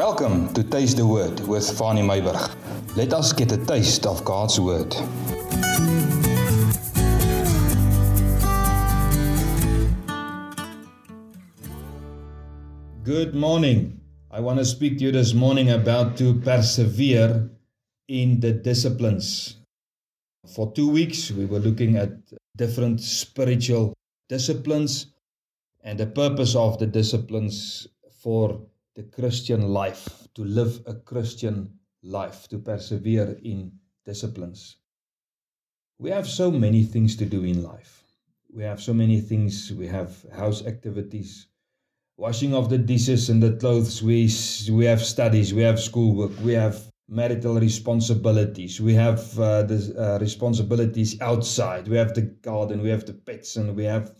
Welcome to Taste the Word with Fanny Meyburg. Let us get a taste of God's Word. Good morning. I want to speak to you this morning about to persevere in the disciplines. For two weeks, we were looking at different spiritual disciplines and the purpose of the disciplines for the Christian life, to live a Christian life, to persevere in disciplines. We have so many things to do in life. We have so many things. We have house activities, washing of the dishes and the clothes. We, we have studies, we have schoolwork, we have marital responsibilities, we have uh, the uh, responsibilities outside, we have the garden, we have the pets, and we have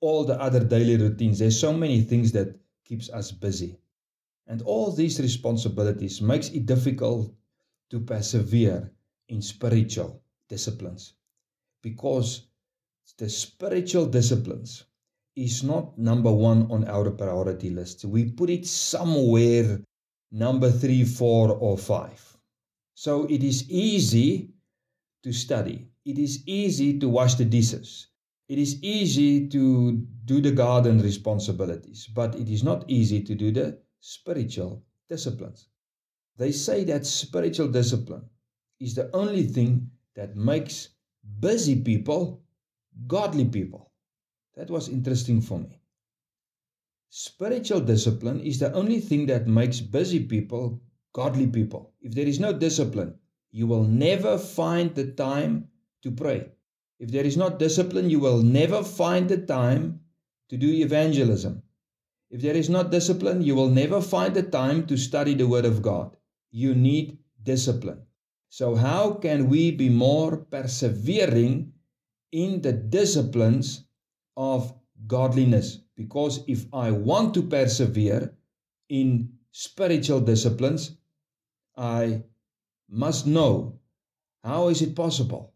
all the other daily routines. There's so many things that keeps us busy. And all these responsibilities makes it difficult to persevere in spiritual disciplines because the spiritual disciplines is not number one on our priority list. We put it somewhere number three, four, or five. So it is easy to study. It is easy to wash the dishes. It is easy to do the garden responsibilities, but it is not easy to do the spiritual disciplines. They say that spiritual discipline is the only thing that makes busy people godly people. That was interesting for me. Spiritual discipline is the only thing that makes busy people godly people. If there is no discipline, you will never find the time to pray. If there is not discipline, you will never find the time to do evangelism. If there is not discipline, you will never find the time to study the Word of God. You need discipline. So, how can we be more persevering in the disciplines of godliness? Because if I want to persevere in spiritual disciplines, I must know how is it possible?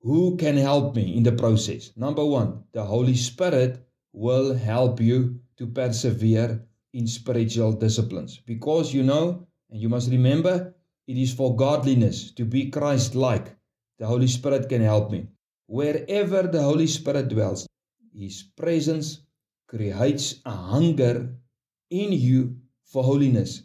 Who can help me in the process? Number one, the Holy Spirit will help you to persevere in spiritual disciplines. Because you know, and you must remember, it is for godliness to be Christ like. The Holy Spirit can help me. Wherever the Holy Spirit dwells, His presence creates a hunger in you for holiness.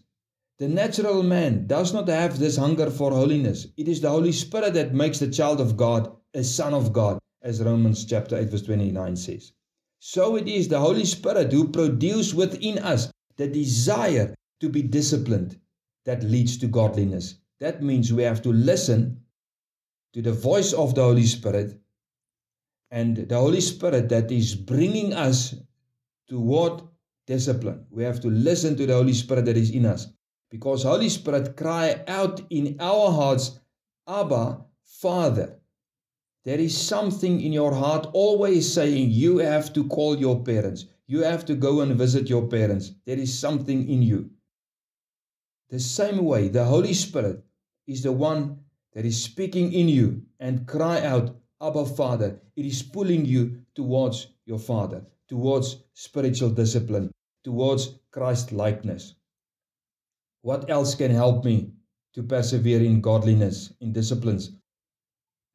The natural man does not have this hunger for holiness. It is the Holy Spirit that makes the child of God a son of God, as Romans chapter 8, verse 29 says. So it is the Holy Spirit who produces within us the desire to be disciplined that leads to godliness. That means we have to listen to the voice of the Holy Spirit and the Holy Spirit that is bringing us toward discipline. We have to listen to the Holy Spirit that is in us because Holy Spirit cry out in our hearts, Abba, Father. There is something in your heart always saying you have to call your parents. You have to go and visit your parents. There is something in you. The same way, the Holy Spirit is the one that is speaking in you and cry out, Abba Father. It is pulling you towards your Father, towards spiritual discipline, towards Christ likeness. What else can help me to persevere in godliness, in disciplines?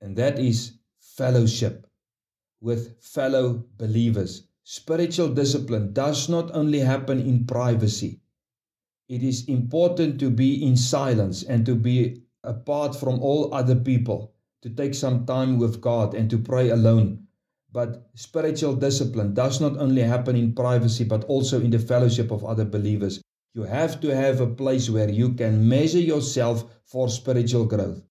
And that is fellowship with fellow believers. Spiritual discipline does not only happen in privacy, it is important to be in silence and to be apart from all other people, to take some time with God and to pray alone. But spiritual discipline does not only happen in privacy, but also in the fellowship of other believers. You have to have a place where you can measure yourself for spiritual growth.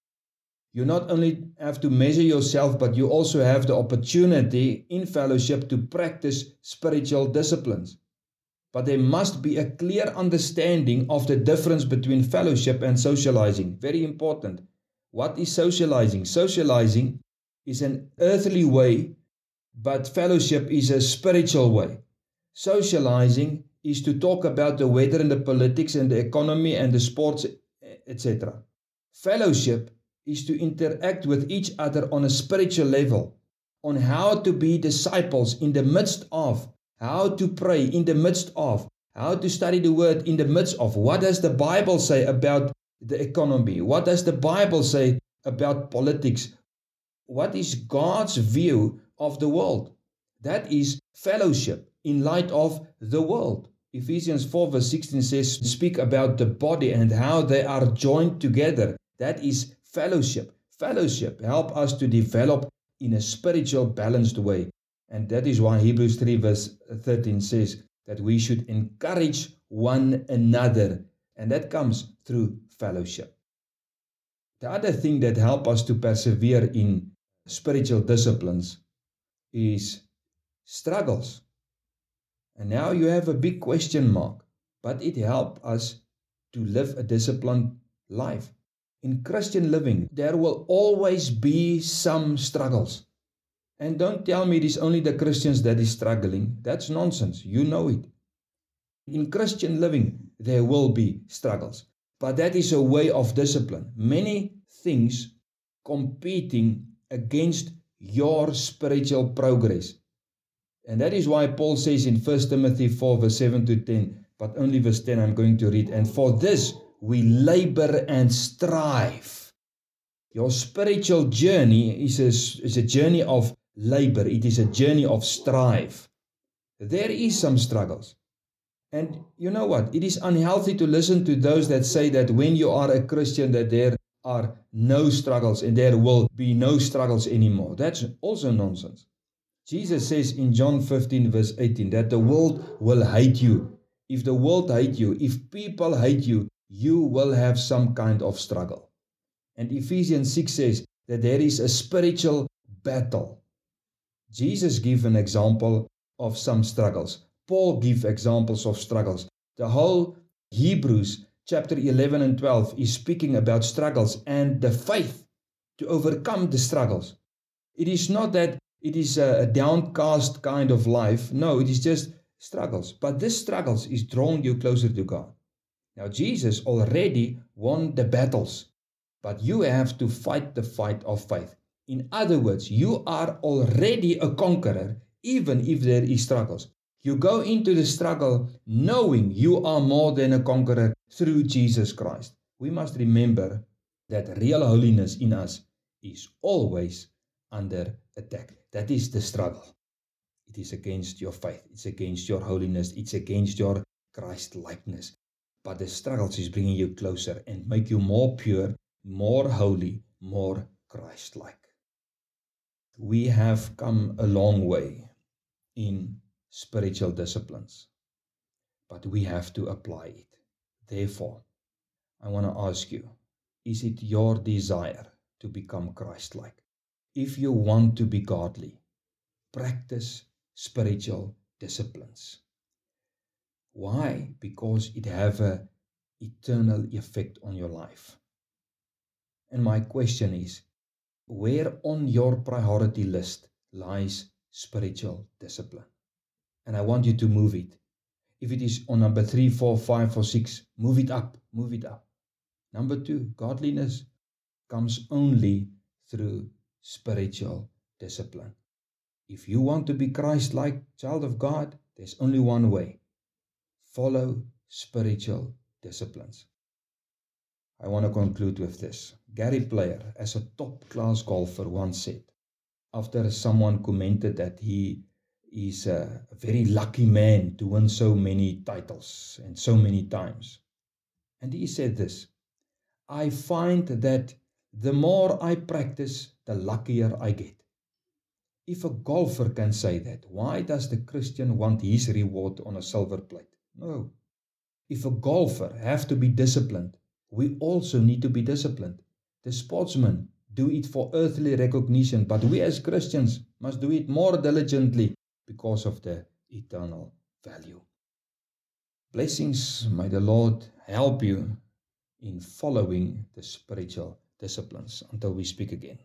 You not only have to measure yourself, but you also have the opportunity in fellowship to practice spiritual disciplines. But there must be a clear understanding of the difference between fellowship and socializing. Very important. What is socializing? Socializing is an earthly way, but fellowship is a spiritual way. Socializing is to talk about the weather and the politics and the economy and the sports, etc. Fellowship is to interact with each other on a spiritual level, on how to be disciples in the midst of, how to pray in the midst of, how to study the word in the midst of what does the Bible say about the economy? What does the Bible say about politics? What is God's view of the world? That is fellowship in light of the world. Ephesians 4, verse 16 says, Speak about the body and how they are joined together. That is fellowship. Fellowship help us to develop in a spiritual balanced way. And that is why Hebrews 3, verse uh, 13 says that we should encourage one another. And that comes through fellowship. The other thing that help us to persevere in spiritual disciplines is struggles. And now you have a big question mark, but it helps us to live a disciplined life. In Christian living, there will always be some struggles. And don't tell me it is only the Christians that is struggling. That's nonsense. You know it. In Christian living, there will be struggles. But that is a way of discipline. Many things competing against your spiritual progress. And that is why Paul says in 1 Timothy 4, verse 7 to 10, but only verse 10 I'm going to read. And for this we labor and strive. Your spiritual journey is a, is a journey of labor, it is a journey of strive. There is some struggles. And you know what? It is unhealthy to listen to those that say that when you are a Christian that there are no struggles and there will be no struggles anymore. That's also nonsense. Jesus says in John 15, verse 18, that the world will hate you. If the world hate you, if people hate you, you will have some kind of struggle. And Ephesians 6 says that there is a spiritual battle. Jesus gave an example of some struggles. Paul gave examples of struggles. The whole Hebrews chapter 11 and 12 is speaking about struggles and the faith to overcome the struggles. It is not that it is a, downcast kind of life. No, it is just struggles. But this struggles is drawing you closer to God. Now, Jesus already won the battles, but you have to fight the fight of faith. In other words, you are already a conqueror, even if there is struggles. You go into the struggle knowing you are more than a conqueror through Jesus Christ. We must remember that real holiness in us is always under attack. That is the struggle. It is against your faith, it's against your holiness, it's against your Christ likeness. But the struggles is bringing you closer and make you more pure, more holy, more Christ like. We have come a long way in spiritual disciplines, but we have to apply it. Therefore, I want to ask you is it your desire to become Christ like? if you want to be godly, practice spiritual disciplines. Why? Because it have a eternal effect on your life. And my question is, where on your priority list lies spiritual discipline? And I want you to move it. If it is on number three, four, five, or six, move it up, move it up. Number two, godliness comes only through spiritual discipline. If you want to be Christ like child of God, there's only one way follow spiritual disciplines. I want to conclude with this. Gary Player, as a top class golfer, once said, after someone commented that he is a very lucky man to win so many titles and so many times. And he said this I find that the more I practice, the luckier I get. If a golfer can say that, why does the Christian want his reward on a silver plate? No. If a golfer have to be disciplined, we also need to be disciplined. The sportsmen do it for earthly recognition, but we as Christians must do it more diligently because of the eternal value. Blessings, may the Lord help you in following the spiritual disciplines until we speak again.